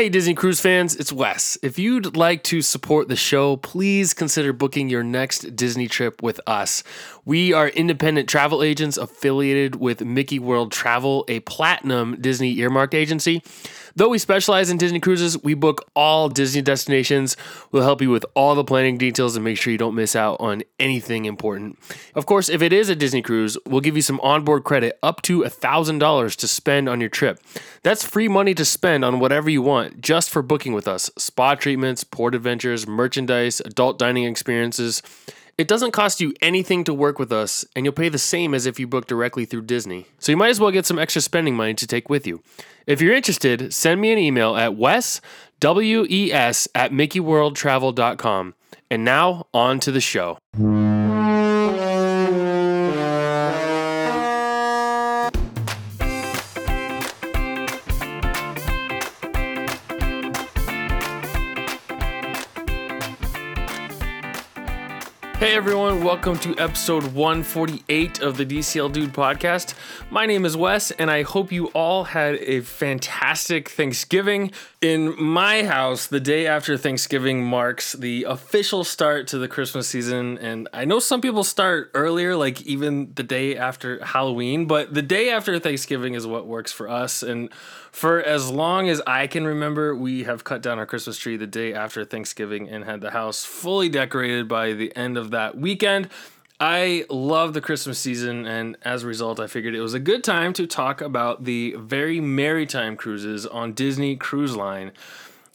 Hey, Disney Cruise fans, it's Wes. If you'd like to support the show, please consider booking your next Disney trip with us. We are independent travel agents affiliated with Mickey World Travel, a platinum Disney earmarked agency. Though we specialize in Disney cruises, we book all Disney destinations. We'll help you with all the planning details and make sure you don't miss out on anything important. Of course, if it is a Disney cruise, we'll give you some onboard credit up to $1,000 to spend on your trip. That's free money to spend on whatever you want just for booking with us spa treatments, port adventures, merchandise, adult dining experiences. It doesn't cost you anything to work with us, and you'll pay the same as if you book directly through Disney. So you might as well get some extra spending money to take with you. If you're interested, send me an email at wes, W-E-S, at mickeyworldtravel.com. And now, on to the show. Hey everyone, welcome to episode 148 of the DCL Dude podcast. My name is Wes, and I hope you all had a fantastic Thanksgiving. In my house, the day after Thanksgiving marks the official start to the Christmas season, and I know some people start earlier, like even the day after Halloween, but the day after Thanksgiving is what works for us. And for as long as I can remember, we have cut down our Christmas tree the day after Thanksgiving and had the house fully decorated by the end of that weekend. I love the Christmas season, and as a result, I figured it was a good time to talk about the very Merrytime cruises on Disney Cruise Line.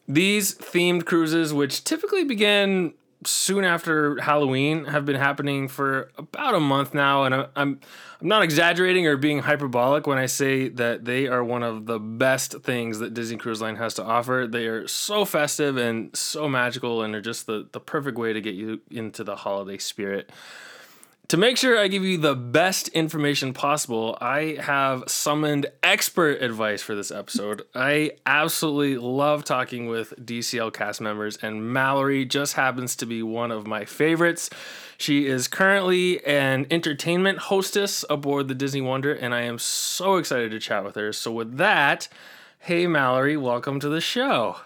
These themed cruises, which typically begin soon after Halloween, have been happening for about a month now, and I'm I'm, not exaggerating or being hyperbolic when I say that they are one of the best things that Disney Cruise Line has to offer. They are so festive and so magical, and they're just the the perfect way to get you into the holiday spirit. To make sure I give you the best information possible, I have summoned expert advice for this episode. I absolutely love talking with DCL cast members, and Mallory just happens to be one of my favorites. She is currently an entertainment hostess aboard the Disney Wonder, and I am so excited to chat with her. So, with that, hey, Mallory, welcome to the show.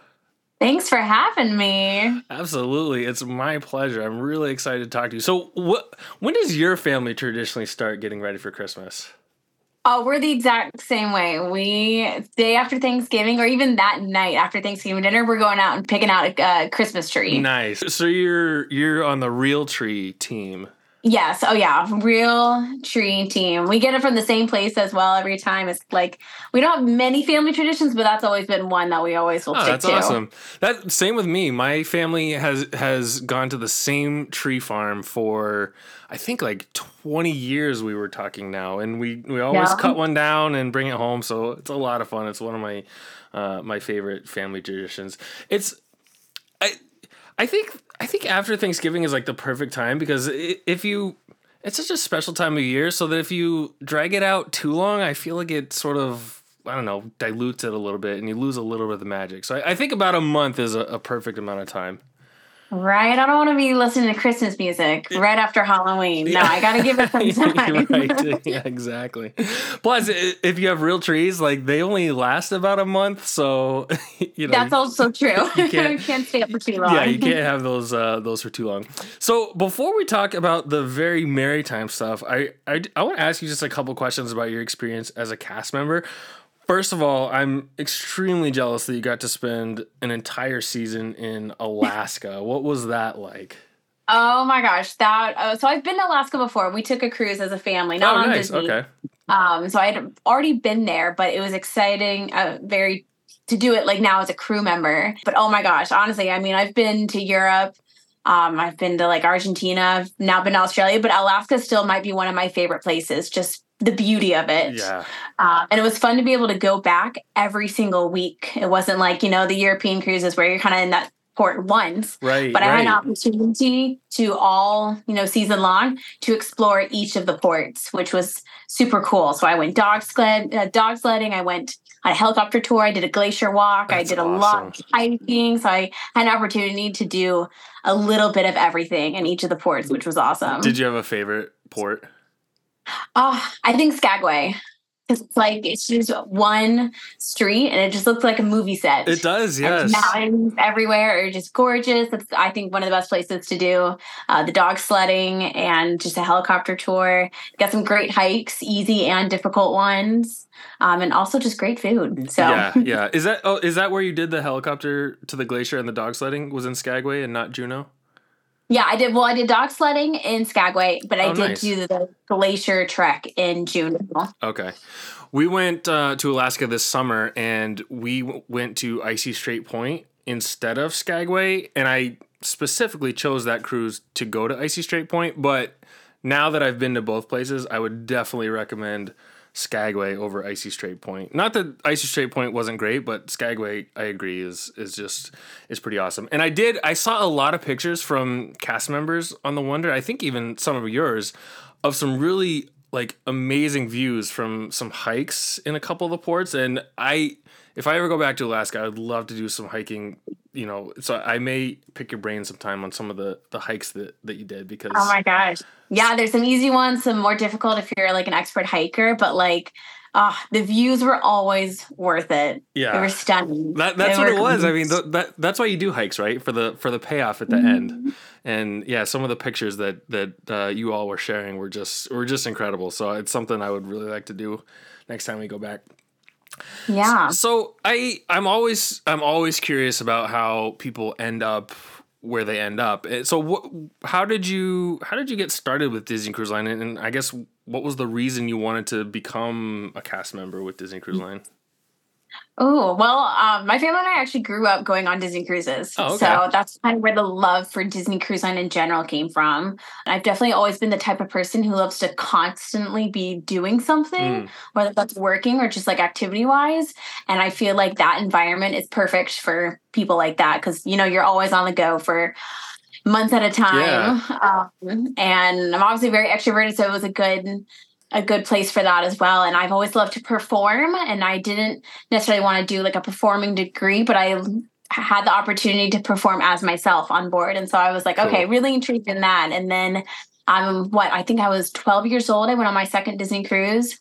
Thanks for having me. Absolutely. It's my pleasure. I'm really excited to talk to you. So, what when does your family traditionally start getting ready for Christmas? Oh, we're the exact same way. We day after Thanksgiving, or even that night after Thanksgiving dinner, we're going out and picking out a uh, Christmas tree. Nice. So you're you're on the real tree team. Yes. Oh, yeah. Real tree team. We get it from the same place as well every time. It's like we don't have many family traditions, but that's always been one that we always will Oh, that's to. awesome. That same with me. My family has has gone to the same tree farm for I think like 20 years we were talking now and we we always Yeah. cut one down and bring it home so it's a lot of fun. It's one of my uh, my favorite family traditions. It's I think I think after Thanksgiving is like the perfect time because if you it's such a special time of year so that if you drag it out too long, I feel like it sort of I don't know dilutes it a little bit and you lose a little bit of the magic. So I, I think about a month is a, a perfect amount of time. Right. I don't want to be listening to Christmas music right after Halloween. No, I got to give it some time. right. Yeah, exactly. Plus, if you have real trees, like they only last about a month, so you know That's also true. You You can't- can't, stay up for too long. Yeah, you can't have those uh, those for too long. So before we talk about the very Merrytime stuff, I I, I want to ask you just a couple questions about your experience as a cast member. First of all, I'm extremely jealous that you got to spend an entire season in Alaska. what was that like? Oh my gosh, that uh, so I've been to Alaska before. We took a cruise as a family, not oh, on nice. Disney. Okay. Um, so I'd already been there, but it was exciting, uh, very to do it like now as a crew member. But oh my gosh, honestly, I mean, I've been to Europe. Um, I've been to like Argentina. I've now been to Australia, but Alaska still might be one of my favorite places. Just the beauty of it. Yeah. Uh, and it was fun to be able to go back every single week. It wasn't like, you know, the European cruises where you're kind of in that port once. Right. But I had an opportunity to all, you know, season long to explore each of the ports, which was super cool. So I went dog sled, uh, dog sledding. I went on a helicopter tour. I did a glacier walk. I did a lot of hiking. So I had an opportunity to do a little bit of everything in each of the ports, which was awesome. Did you have a favorite port? Oh, I think Skagway. It's like it's just one street, and it just looks like a movie set. It does, yes. mountains everywhere are just gorgeous. That's I think one of the best places to do uh, the dog sledding and just a helicopter tour. Got some great hikes, easy and difficult ones, um, and also just great food. So Yeah, yeah. Is that oh is that where you did the helicopter to the glacier and the dog sledding was in Skagway and not Juneau? Yeah, I did. Well, I did dog sledding in Skagway, but I Oh, did nice. do the glacier trek in Juneau. Okay. We went uh, to Alaska this summer and we w- went to Icy Strait Point instead of Skagway. And I specifically chose that cruise to go to Icy Strait Point. But now that I've been to both places, I would definitely recommend Skagway over Icy Strait Point. Not that Icy Strait Point wasn't great, but Skagway, I agree, is is just is pretty awesome. And I did I saw a lot of pictures from cast members on the Wonder. I think even some of yours of some really like amazing views from some hikes in a couple of the ports. And I, if I ever go back to Alaska, I would love to do some hiking. You know, so I may pick your brain sometime on some of the the hikes that that you did because Oh my gosh. Yeah, there's some easy ones, some more difficult if you're like an expert hiker, but like ah, the views were always worth it. yeah, They were stunning. That, that's They what it was. I mean, th- that that's why you do hikes, right? For the for the payoff at the Mm-hmm. end. And yeah, some of the pictures that that uh, you all were sharing were just were just incredible. So it's something I would really like to do next time we go back. Yeah. So I I'm always I'm always curious about how people end up where they end up. Eh, So what how did you how did you get started with Disney Cruise Line and, and I guess what was the reason you wanted to become a cast member with Disney Cruise Line? Oh, well, um, my family and I actually grew up going on Disney cruises. Oh, okay. So that's kind of where the love for Disney Cruise Line in general came from. I've definitely always been the type of person who loves to constantly be doing something, Mm. whether that's working or just like activity wise. And I feel like that environment is perfect for people like that because, you know, you're always on the go for months at a time. Um, and I'm obviously very extroverted. So it was a good a good place for that as well and i've always loved to perform and i didn't necessarily want to do like a performing degree, but I had the opportunity to perform as myself on board. And so I was like, Cool. okay, really intrigued in that. And then um what I think I was 12 years old. I went on my second Disney cruise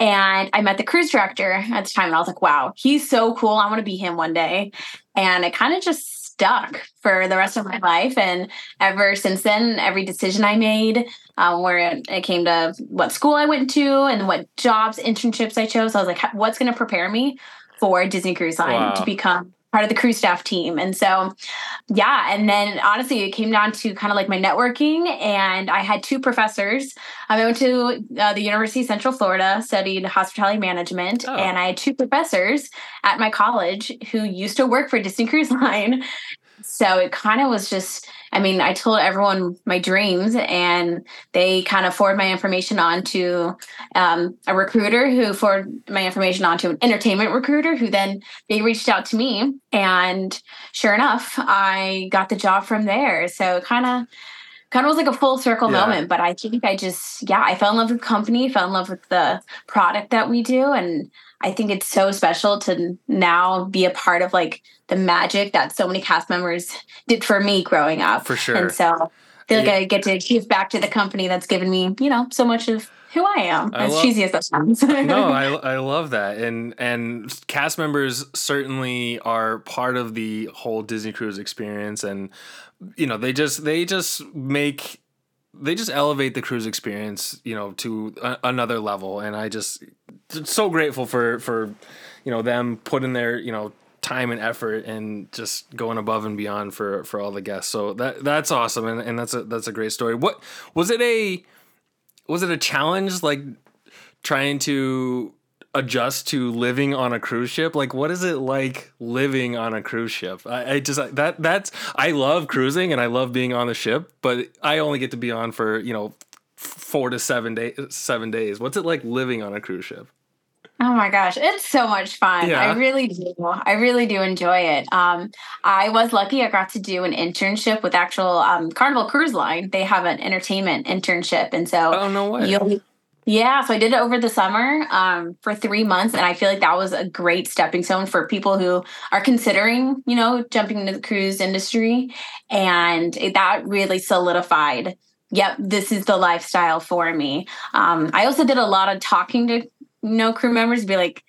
and I met the cruise director at the time and I was like, wow, he's so cool. I want to be him one day. And it kind of just stuck for the rest of my life. And ever since then, every decision I made, um, where it, came to what school I went to and what jobs, internships I chose, I was like, what's going to prepare me for Disney Cruise Line Wow. to become part of the crew staff team? And so, yeah. And then honestly, it came down to kind of like my networking. And I had two professors. Um, I went to uh, the University of Central Florida, studied hospitality management, Oh. and I had two professors at my college who used to work for Disney Cruise Line. So it kind of was just, I mean, I told everyone my dreams and they kind of forwarded my information on to um, a recruiter who forwarded my information on to an entertainment recruiter who then they reached out to me. And sure enough, I got the job from there. So kind of, kind of was like a full circle Yeah. moment. But I think I just, yeah, I fell in love with the company, fell in love with the product that we do. And I think it's so special to now be a part of like the magic that so many cast members did for me growing up. For sure. And so I feel like Yeah. I get to give back to the company that's given me, you know, so much of who I am. I as love- cheesy as that sounds. no, I, I love that, and and cast members certainly are part of the whole Disney cruise experience, and you know they just they just make they just elevate the cruise experience, you know, to a, another level, and I just so grateful for for you know them putting their you know time and effort and just going above and beyond for for all the guests. So that that's awesome, and, and that's a that's a great story. What was it a was it a challenge like trying to adjust to living on a cruise ship like what is it like living on a cruise ship I, I just that that's i love cruising and i love being on the ship but i only get to be on for you know four to seven days seven days what's it like living on a cruise ship Oh my gosh, it's so much fun. Yeah. I really do. I really do enjoy it. Um, I was lucky I got to do an internship with actual um, Carnival Cruise Line. They have an entertainment internship. And so oh no way you'll yeah, so I did it over the summer um, for three months, and I feel like that was a great stepping stone for people who are considering, you know, jumping into the cruise industry, and it, that really solidified. Yep, this is the lifestyle for me. Um, I also did a lot of talking to you know, crew members to be like,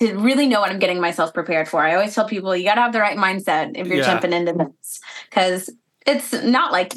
to really know what I'm getting myself prepared for. I always tell people you got to have the right mindset if you're Yeah. jumping into this because it's not like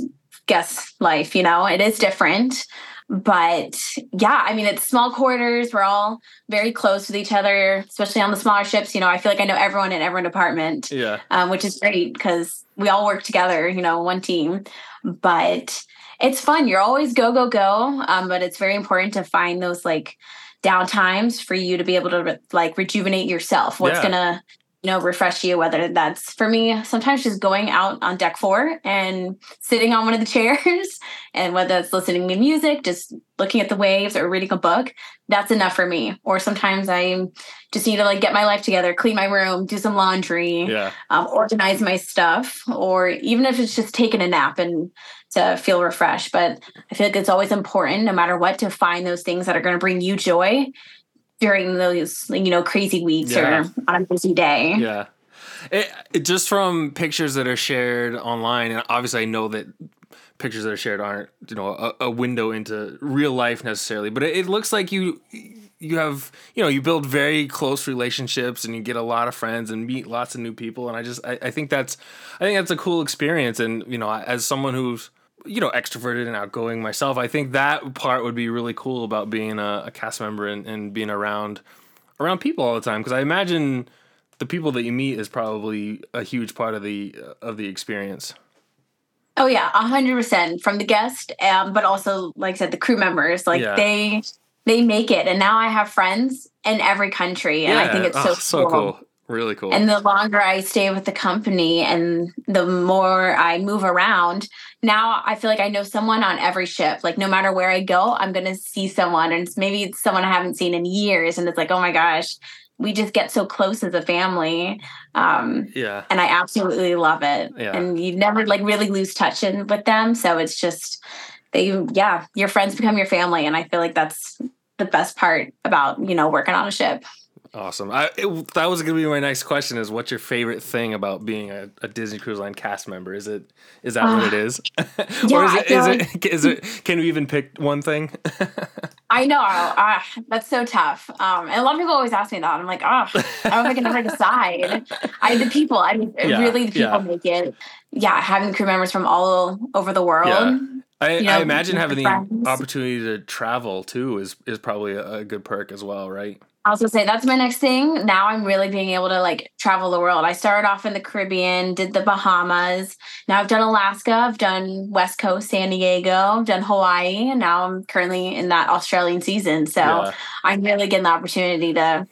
guest life, you know, it is different. But yeah, I mean, it's small quarters. We're all very close with each other, especially on the smaller ships. You know, I feel like I know everyone in every department Yeah. um, which is great because we all work together, you know, one team. But it's fun. You're always go, go, go. Um, but it's very important to find those like down times for you to be able to like rejuvenate yourself. What's Yeah. gonna, you know, refresh you, whether that's for me, sometimes just going out on deck four and sitting on one of the chairs, and whether it's listening to music, just looking at the waves or reading a book, that's enough for me. Or sometimes I just need to like get my life together, clean my room, do some laundry Yeah. um, organize my stuff, or even if it's just taking a nap and to feel refreshed. But I feel like it's always important, no matter what, to find those things that are going to bring you joy during those, you know, crazy weeks Yeah. or on a busy day. Yeah. It, it- just from pictures that are shared online, and obviously I know that pictures that are shared aren't you know a, a window into real life necessarily, but it, it looks like you you have you know you build very close relationships and you get a lot of friends and meet lots of new people, and I just I, I think that's I think that's a cool experience, and you know as someone who's you know extroverted and outgoing myself, I think that part would be really cool about being a, a cast member and, and being around around people all the time because I imagine the people that you meet is probably a huge part of the of the experience. Oh yeah, a hundred percent from the guest, um, but also like I said, the crew members. Like Yeah. they they make it, and now I have friends in every country, and I think it's so oh, so cool. Really cool. And the longer I stay with the company and the more I move around, now I feel like I know someone on every ship. Like no matter where I go, I'm gonna see someone, and it's maybe it's someone I haven't seen in years, and it's like, oh my gosh, we just get so close as a family. Um, yeah. and I absolutely love it. Yeah. And you never like really lose touch in with them. So it's just they yeah, your friends become your family. And I feel like that's the best part about, you know, working on a ship. Awesome. I, it, that was going to be my next question is what's your favorite thing about being a, a Disney Cruise Line cast member? Is it is that what it is? yeah, or is it feel is it is it can we even pick one thing? I know. Ah, that's so tough. Um, and a lot of people always ask me that. I'm like, oh, I don't think I can ever decide. I the people. I mean, Yeah, really, the people yeah. make it. Yeah, having crew members from all over the world. Yeah. I, You know, I imagine having the opportunity to travel too is is probably a, a good perk as well, right? I was gonna say that's my next thing. Now I'm really being able to like travel the world. I started off in the Caribbean, did the Bahamas. Now I've done Alaska, I've done West Coast, San Diego, I've done Hawaii, and now I'm currently in that Australian season. So Yeah. I'm really getting the opportunity to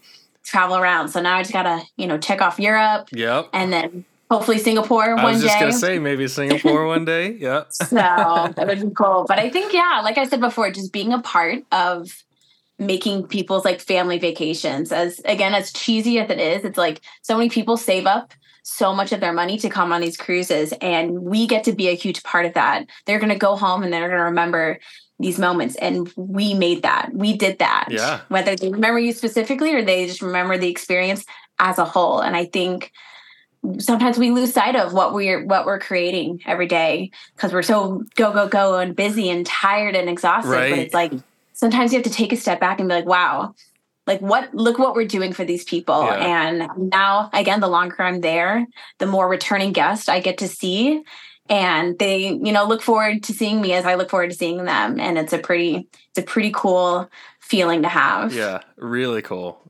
travel around. So now I just gotta, you know, check off Europe Yep. and then hopefully Singapore I was just day. gonna say maybe Singapore one day. Yeah. So that would be cool. But I think, yeah, like I said before, just being a part of making people's like family vacations, as again, as cheesy as it is, it's like so many people save up so much of their money to come on these cruises, and we get to be a huge part of that. They're going to go home and they're going to remember these moments and we made that we did that Yeah. whether they remember you specifically or they just remember the experience as a whole and i think sometimes we lose sight of what we're what we're creating every day because we're so go go go and busy and tired and exhausted Right. but it's like sometimes you have to take a step back and be like wow like what look what we're doing for these people Yeah. and now again the longer i'm there the more returning guests i get to see and they you know look forward to seeing me as i look forward to seeing them and it's a pretty it's a pretty cool feeling to have Yeah, really cool.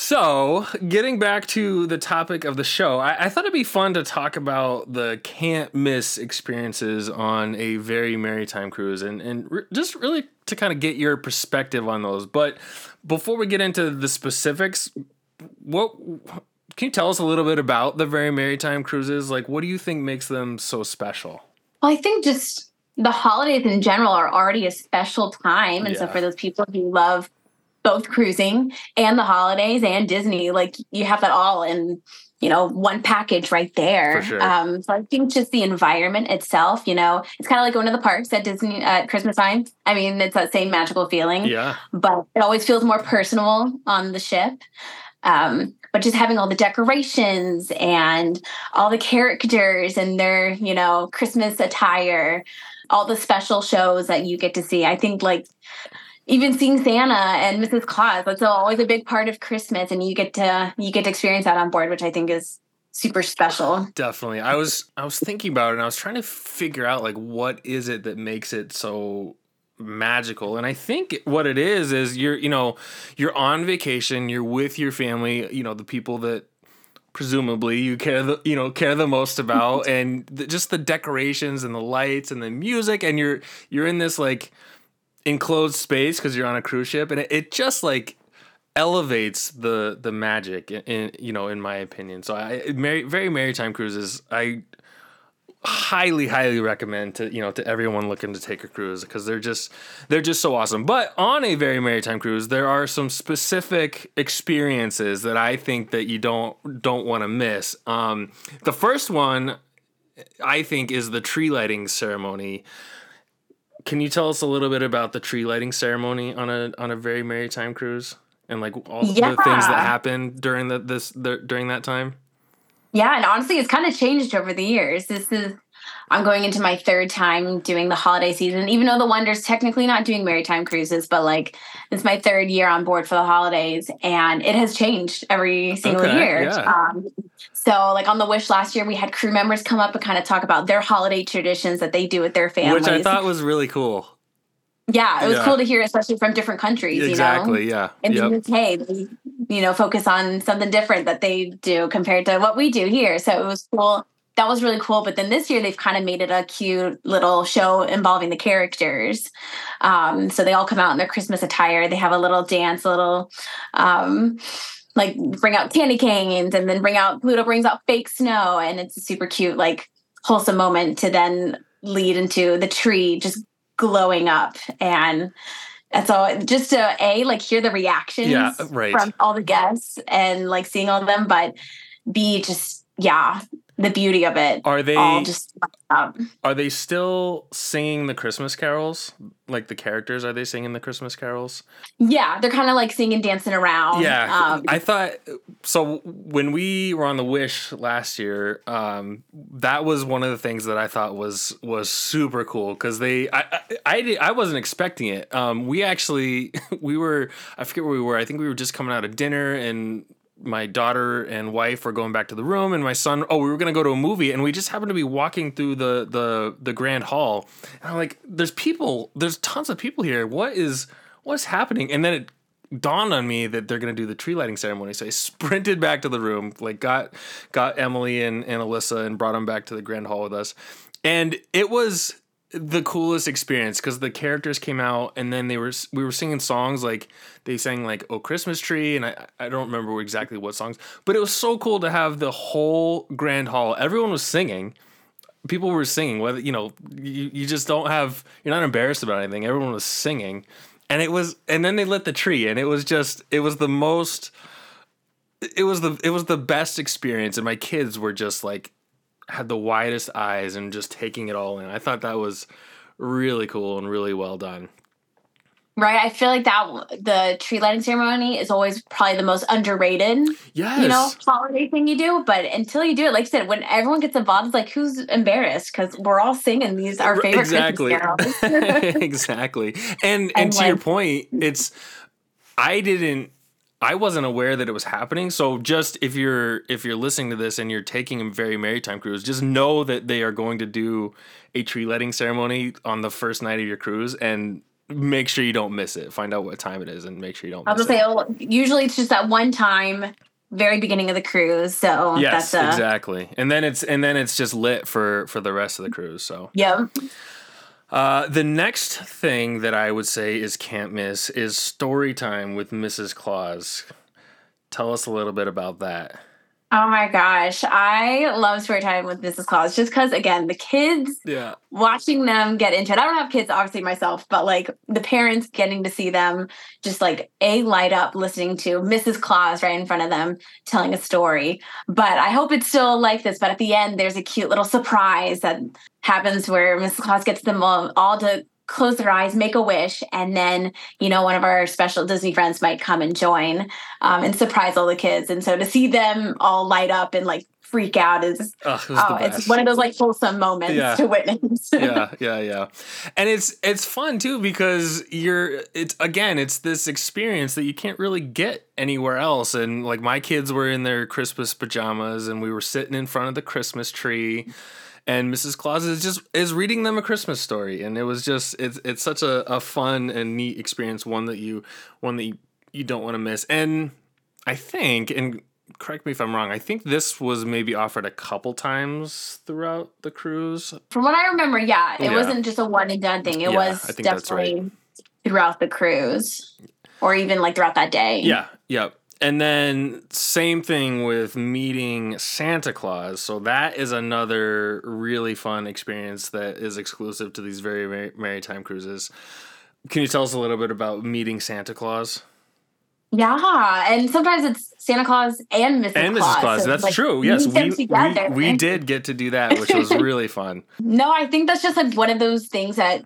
So, getting back to the topic of the show, I, I thought it'd be fun to talk about the can't miss experiences on a very Merrytime cruise and, and re- just really to kind of get your perspective on those. But before we get into the specifics, what can you tell us a little bit about the very Merrytime cruises? Like, what do you think makes them so special? Well, I think just the holidays in general are already a special time. And so for those people who love both cruising and the holidays and Disney, like you have that all in, you know, one package right there. Sure. Um, so I think just the environment itself, you know, it's kind of like going to the parks at Disney at Christmas time. I mean, it's that same magical feeling Yeah, but it always feels more personal on the ship. Um, but just having all the decorations and all the characters and their, you know, Christmas attire, all the special shows that you get to see. I think like even seeing Santa and Mrs. Claus. That's always a big part of Christmas, and you get to you get to experience that on board, which I think is super special. Definitely. I was I was thinking about it and I was trying to figure out like what is it that makes it so magical and i think what it is is you're you know you're on vacation you're with your family you know the people that presumably you care the you know care the most about and the, just the decorations and the lights and the music and you're you're in this like enclosed space because you're on a cruise ship and it, it just like elevates the the magic in, in, you know in my opinion. So i very, very Merrytime cruises i highly highly recommend to you know to everyone looking to take a cruise because they're just they're just so awesome. But on a very Merrytime cruise there are some specific experiences that i think that you don't don't want to miss. Um the first one i think is the tree lighting ceremony can you tell us a little bit about the tree lighting ceremony on a on a very Merrytime cruise and like all yeah. the things that happened during the this the, during that time yeah, and honestly, it's kind of changed over the years. This is I'm going into my third time doing the holiday season, even though the Wonder's technically not doing Merrytime cruises, but like it's my third year on board for the holidays, and it has changed every single okay, year. Yeah. Um, so, like on the Wish last year, we had crew members come up and kind of talk about their holiday traditions that they do with their families, which I thought was really cool. Yeah, it was yeah. cool to hear, especially from different countries. Exactly. You know? Yeah. In yep. the UK, they, you know, focus on something different that they do compared to what we do here. So it was cool. That was really cool. But then this year, they've kind of made it a cute little show involving the characters. Um, so they all come out in their Christmas attire. They have a little dance, a little. Um, like bring out candy canes and then bring out Pluto brings out fake snow and it's a super cute like wholesome moment to then lead into the tree just glowing up and and so just to a like hear the reactions yeah, right. from all the guests and like seeing all of them but b just yeah the beauty of it. Are they all just Are they still singing the Christmas carols? Like the characters, are they singing the Christmas carols? Yeah, they're kind of like singing, dancing around. Yeah, um, I thought so. When we were on the Wish last year, um, that was one of the things that I thought was was super cool because they, I, I, I, I, wasn't expecting it. Um, we actually, we were, I forget where we were. I think we were just coming out of dinner and my daughter and wife were going back to the room and my son oh we were going to go to a movie and we just happened to be walking through the the the grand hall. And i'm like there's people there's tons of people here. What is what's happening? And then it dawned on me that they're going to do the tree lighting ceremony. So i sprinted back to the room like got got emily and, and alyssa and brought them back to the grand hall with us. And it was the coolest experience because the characters came out and then they were we were singing songs like they sang like oh christmas tree and i i don't remember exactly what songs but it was so cool to have the whole grand hall everyone was singing. People were singing whether you know you, you just don't have you're not embarrassed about anything everyone was singing. And it was and then they lit the tree and it was just it was the most it was the it was the best experience and my kids were just like had the widest eyes and just taking it all in. I thought that was really cool and really well done. Right. I feel like that the tree lighting ceremony is always probably the most underrated, yes. you know, holiday thing you do. But until you do it, like I said, when everyone gets involved, it's like who's embarrassed because we're all singing these our favorite exactly, exactly. And and, and to like, your point, it's I didn't I wasn't aware that it was happening. So just if you're if you're listening to this and you're taking a very Merrytime cruise, just know that they are going to do a tree lighting ceremony on the first night of your cruise and make sure you don't miss it. Find out what time it is and make sure you don't. Miss it. I was gonna say, oh, usually it's just that one time, very beginning of the cruise. So yes, that's, uh, exactly. And then it's and then it's just lit for for the rest of the cruise. So yeah. Uh, the next thing that I would say is can't miss is story time with Mrs. Claus. Tell us a little bit about that. Oh my gosh. I love story time with Mrs. Claus just because, again, the kids, yeah, watching them get into it. I don't have kids, obviously, myself, but like the parents getting to see them just like a light up listening to Mrs. Claus right in front of them telling a story. But I hope it's still like this. But at the end, there's a cute little surprise that happens where Mrs. Claus gets them all, all to close their eyes, make a wish, and then you know one of our special Disney friends might come and join um, and surprise all the kids. And so to see them all light up and like freak out is Ugh, oh, it's one of those like wholesome moments Yeah. to witness. yeah, yeah, yeah. And it's it's fun too because you're it's again, it's this experience that you can't really get anywhere else. And like my kids were in their Christmas pajamas and we were sitting in front of the Christmas tree and Mrs. Claus is just is reading them a Christmas story. And it was just it's it's such a, a fun and neat experience, one that you one that you, you don't want to miss. And I think and correct me if I'm wrong, I think this was maybe offered a couple times throughout the cruise. From what I remember, yeah, it Yeah. wasn't just a one and done thing. It Yeah, was that's right. definitely throughout the cruise, or even like throughout that day. Yeah, yeah. And then same thing with meeting Santa Claus. So that is another really fun experience that is exclusive to these very, very Merrytime cruises. Can you tell us a little bit about meeting Santa Claus yeah, and sometimes it's Santa Claus and Mrs. Claus. And Mrs. Claus. Claus? so That's like, true. Yes, we, we we did get to do that, which was really fun. No, I think that's just like one of those things that,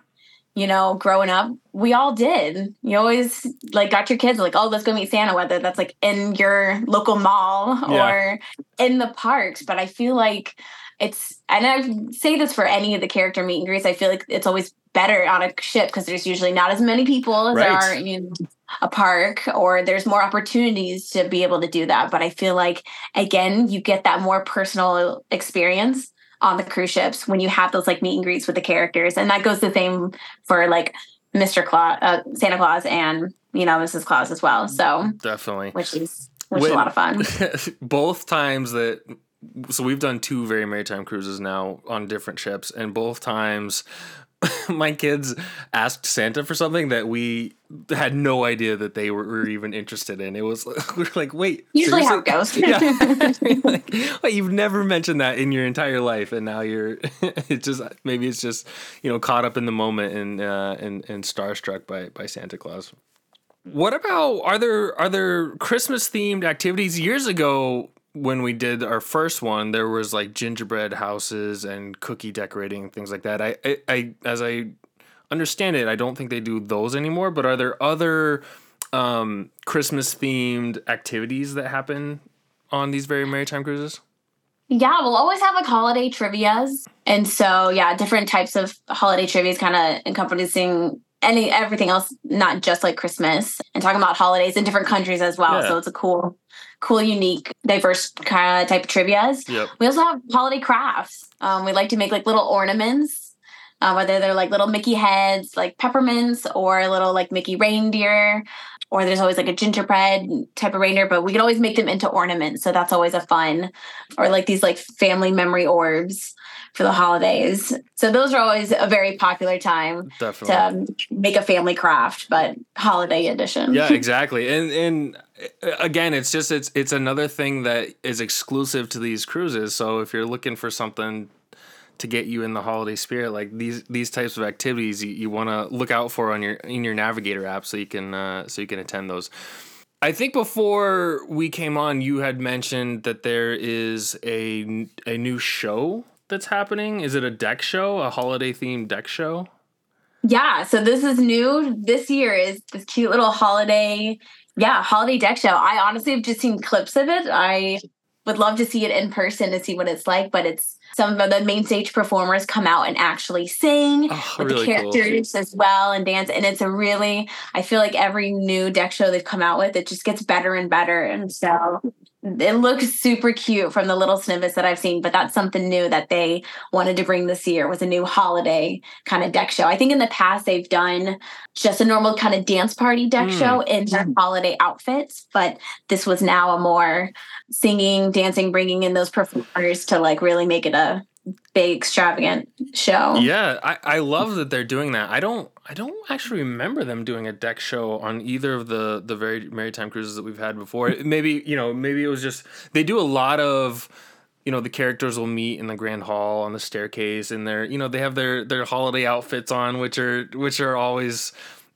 you know, growing up, we all did. You always like got your kids like, oh, let's go meet Santa, whether that's like in your local mall Yeah. or in the parks. But I feel like it's, and I say this for any of the character meet and greets, I feel like it's always better on a ship because there's usually not as many people as there are in a park or there's more opportunities to be able to do that. But I feel like, again, you get that more personal experience on the cruise ships when you have those like meet and greets with the characters, and that goes the same for like Mr. Claus, uh, Santa Claus, and you know Mrs. Claus as well. So, Definitely. which is which is a lot of fun. both times that so we've done two very Merrytime cruises now on different ships and both times my kids asked santa for something that we had no idea that they were, were even interested in it was we were like wait Usually how it goes. yeah like, wait, you've never mentioned that in your entire life and now you're it's just maybe it's just you know caught up in the moment and uh and, and starstruck by by santa claus what about are there are there Christmas themed activities? Years ago, when we did our first one, there was like gingerbread houses and cookie decorating and things like that. I, I, I as I understand it, I don't think they do those anymore. But are there other um, Christmas themed activities that happen on these very Merrytime cruises? Yeah, we'll always have like holiday trivia's. And so, yeah, different types of holiday trivia's kind of encompassing any everything else, not just like Christmas and talking about holidays in different countries as well. Yeah. So it's a cool, cool, unique, diverse kind of type of trivia's. Yep. We also have holiday crafts. Um, we like to make like little ornaments, uh, whether they're like little Mickey heads, like peppermints, or a little like Mickey reindeer, or there's always like a gingerbread type of reindeer, but we can always make them into ornaments. So that's always a fun, or like these like family memory orbs for the holidays. So those are always a very popular time Definitely. to um, make a family craft, but holiday edition. yeah exactly and and again it's just it's it's another thing that is exclusive to these cruises so if you're looking for something to get you in the holiday spirit like these these types of activities you, you want to look out for on your in your navigator app so you can uh, so you can attend those I think before we came on, you had mentioned that there is a a new show that's happening. Is it a deck show, a holiday themed deck show? Yeah, so this is new. This year is this cute little holiday, yeah, holiday deck show. I honestly have just seen clips of it. I would love to see it in person to see what it's like, but it's some of the main stage performers come out and actually sing Oh, with really the cool. characters as well and dance. And it's a really, I feel like every new deck show they've come out with, it just gets better and better. And so it looks super cute from the little snippets that I've seen, but that's something new that they wanted to bring this year was a new holiday kind of deck show. I think in the past they've done just a normal kind of dance party deck Mm. show in their holiday outfits, but this was now a more singing, dancing, bringing in those performers to like really make it a big extravagant show. Yeah, I, I love that they're doing that. I don't I don't actually remember them doing a deck show on either of the the very Merrytime cruises that we've had before. Maybe you know maybe it was just they do a lot of you know the characters will meet in the grand hall on the staircase and they're you know they have their their holiday outfits on which are which are always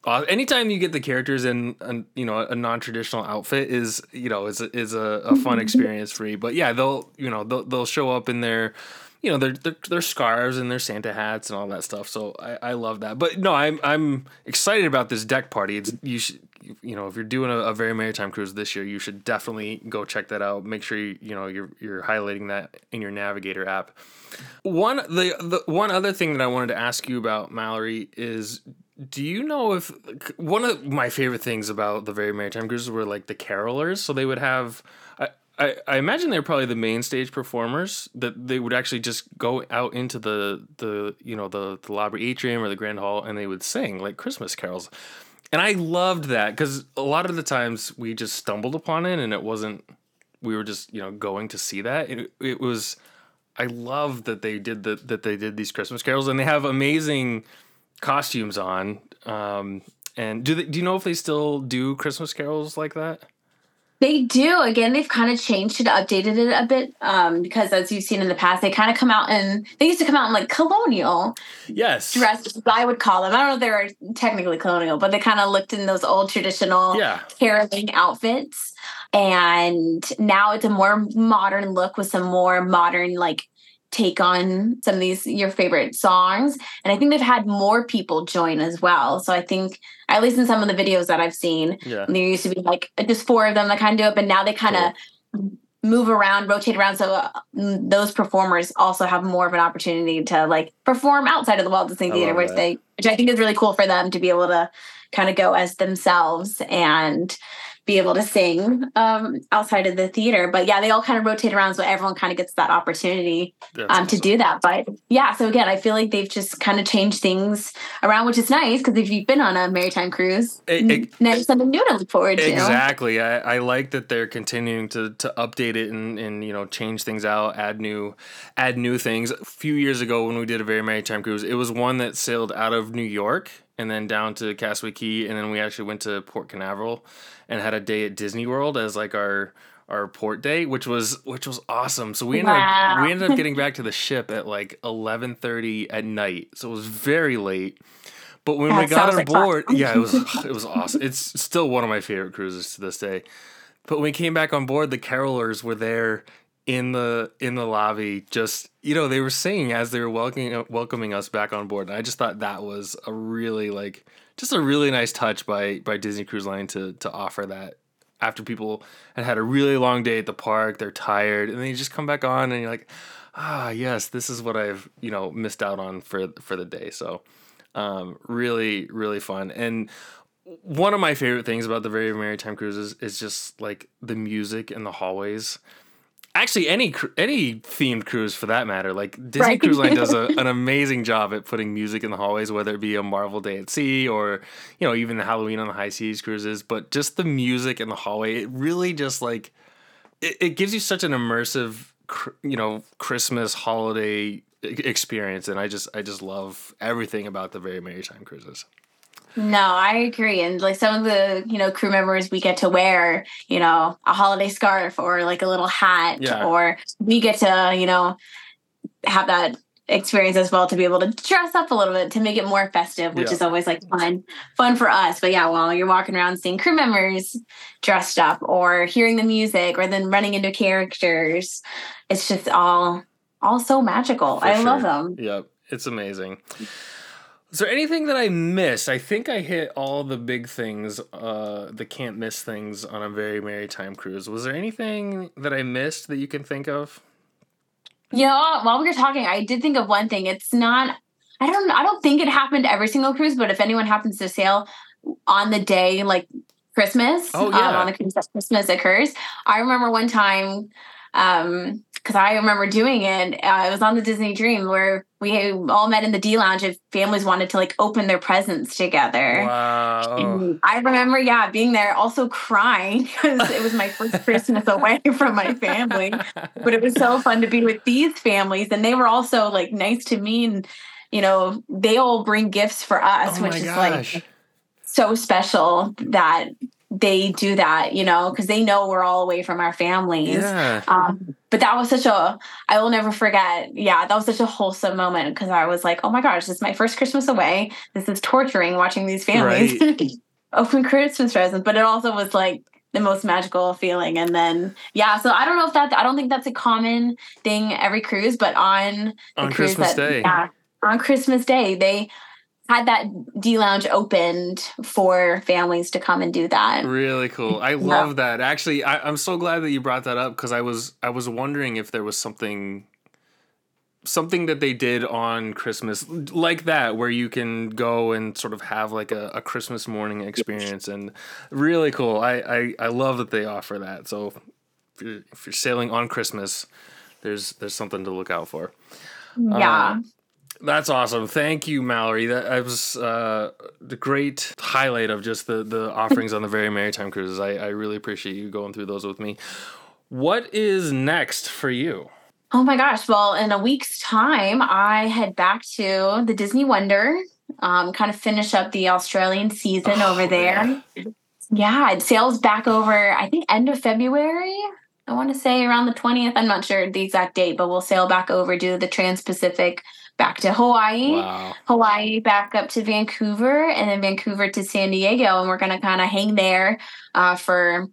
uh, anytime you get the characters in, a, you know, a non-traditional outfit is, you know, is is a, a fun experience for me. But yeah, they'll, you know, they'll they'll show up in their, you know, their their, their scarves and their Santa hats and all that stuff. So I, I love that. But no, I'm I'm excited about this deck party. It's you should you know if you're doing a, a very Merrytime cruise this year, you should definitely go check that out. Make sure you you know you're you're highlighting that in your navigator app. One the the one other thing that I wanted to ask you about Mallory is do you know if one of my favorite things about the very Merrytime cruises were like the carolers? So they would have, I, I, imagine they're probably the main stage performers that they would actually just go out into the the you know the the lobby atrium or the grand hall and they would sing like Christmas carols, and I loved that because a lot of the times we just stumbled upon it and it wasn't we were just you know going to see that it, it was I love that they did the, that they did these Christmas carols and they have amazing costumes on. Um, and do they, do you know if they still do Christmas carols like that? They do. Again, they've kind of changed it, updated it a bit. Um, because as you've seen in the past, they kind of come out and they used to come out in like colonial yes dresses, I would call them. I don't know if they were technically colonial, but they kind of looked in those old traditional yeah. caroling outfits. And now it's a more modern look with some more modern like take on some of these your favorite songs and i think they've had more people join as well so i think at least in some of the videos that i've seen yeah. there used to be like just four of them that kind of do it but now they kind of cool. move around rotate around so uh, those performers also have more of an opportunity to like perform outside of the walt disney theater which they which i think is really cool for them to be able to kind of go as themselves and be able to sing um, outside of the theater. But yeah, they all kind of rotate around, so everyone kind of gets that opportunity um, awesome. to do that. But yeah, so again, I feel like they've just kind of changed things around, which is nice because if you've been on a Merrytime cruise, it, it, now something new to look forward to. Exactly. I, I like that they're continuing to to update it and and you know change things out, add new add new things. A few years ago when we did a very Merrytime cruise, it was one that sailed out of New York and then down to Castaway Cay, and then we actually went to Port Canaveral and had a day at Disney World as like our our port day, which was which was awesome. So we ended wow. up we ended up getting back to the ship at like eleven thirty at night. So it was very late. But when that we got on like board, yeah, it was it was awesome. It's still one of my favorite cruises to this day. But when we came back on board, the carolers were there in the in the lobby just you know they were singing as they were welcoming welcoming us back on board and i just thought that was a really like just a really nice touch by by disney cruise line to to offer that after people had had a really long day at the park they're tired and then you just come back on and you're like ah yes this is what i've you know missed out on for for the day. So um, really really fun. And one of my favorite things about the very Merrytime cruises is just like the music in the hallways actually any any themed cruise for that matter like disney right. cruise line does a, an amazing job at putting music in the hallways whether it be a marvel day at sea or you know even the halloween on the high seas cruises but just the music in the hallway it really just like it, it gives you such an immersive you know christmas holiday experience and i just i just love everything about the very Merrytime cruises no, I agree. And like some of the, you know, crew members we get to wear, you know, a holiday scarf or like a little hat yeah. or we get to, you know, have that experience as well to be able to dress up a little bit to make it more festive, which yeah. is always like fun, fun for us. But yeah, while you're walking around seeing crew members dressed up or hearing the music or then running into characters, it's just all all so magical. For I sure. love them. Yep. It's amazing. Is there anything that I missed? I think I hit all the big things, uh, the can't miss things on a very merry time cruise. Was there anything that I missed that you can think of? You know, while we were talking, I did think of one thing. It's not. I don't. I don't think it happened every single cruise, but if anyone happens to sail on the day like Christmas, oh yeah, um, on the cruise that Christmas occurs. I remember one time um because I remember doing it. Uh, it was on the Disney Dream where we all met in the D lounge if families wanted to like open their presents together. Wow. And I remember, yeah, being there, also crying because it was my first Christmas away from my family. But it was so fun to be with these families, and they were also like nice to me, and you know, they all bring gifts for us, oh which is gosh. like so special that they do that, you know, because they know we're all away from our families. Yeah. Um, but that was such a, I will never forget. Yeah, that was such a wholesome moment because I was like, oh my gosh, this is my first Christmas away. This is torturing watching these families open Christmas presents. But it also was like the most magical feeling. And then, yeah, so I don't know if that, I don't think that's a common thing every cruise, but on On Christmas that, Day. Yeah, on Christmas Day, they had that D lounge opened for families to come and do that. Really cool. I love that. Actually, I, I'm so glad that you brought that up because I was I was wondering if there was something something that they did on Christmas like that where you can go and sort of have like a, a Christmas morning experience and really cool. I, I, I love that they offer that. So if you're, if you're sailing on Christmas, there's there's something to look out for. Yeah. Um, That's awesome. Thank you, Mallory. That was uh, the great highlight of just the, the offerings on the Very Merrytime Cruises. I, I really appreciate you going through those with me. What is next for you? Oh my gosh. Well, in a week's time, I head back to the Disney Wonder, um, kind of finish up the Australian season Oh, over there. Yeah. it sails back over, I think, end of February. I want to say around the 20th. I'm not sure the exact date, but we'll sail back over, do the Trans Pacific back to Hawaii. Wow. Hawaii back up to Vancouver and then Vancouver to San Diego. And we're going to kind of hang there uh, for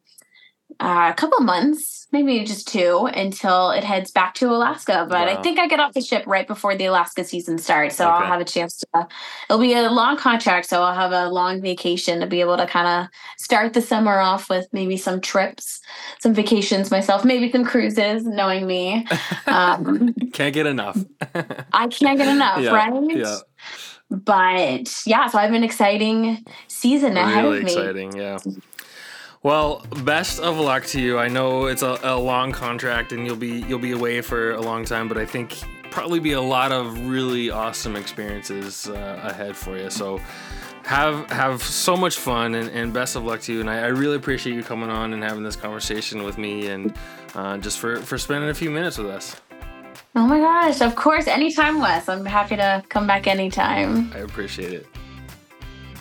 uh, a couple months, maybe just two, until it heads back to Alaska. But Wow. I think I get off the ship right before the Alaska season starts. So Okay. I'll have a chance to, it'll be a long contract. So I'll have a long vacation to be able to kind of start the summer off with maybe some trips, some vacations myself, maybe some cruises, knowing me. Um, Can't get enough. I can't get enough, Yeah, right? yeah. But yeah, so I have an exciting season ahead really of me. Really exciting. Yeah. Well, best of luck to you. I know it's a, a long contract and you'll be you'll be away for a long time, but I think probably be a lot of really awesome experiences uh, ahead for you. So have have so much fun and, and best of luck to you. And I, I really appreciate you coming on and having this conversation with me and uh, just for for spending a few minutes with us. Oh my gosh, of course, anytime, Wes. I'm happy to come back anytime. I appreciate it.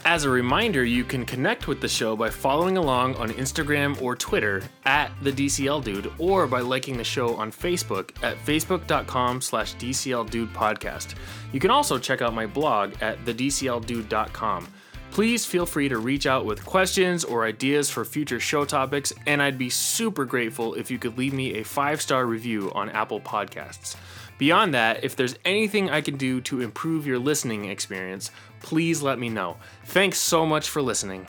As a reminder, you can connect with the show by following along on Instagram or Twitter at the DCL Dude, or by liking the show on Facebook at facebook.com slash DCL Dude Podcast. You can also check out my blog at thedcldude.com. Please feel free to reach out with questions or ideas for future show topics, and I'd be super grateful if you could leave me a five star review on Apple Podcasts. Beyond that, if there's anything I can do to improve your listening experience, please let me know. Thanks so much for listening.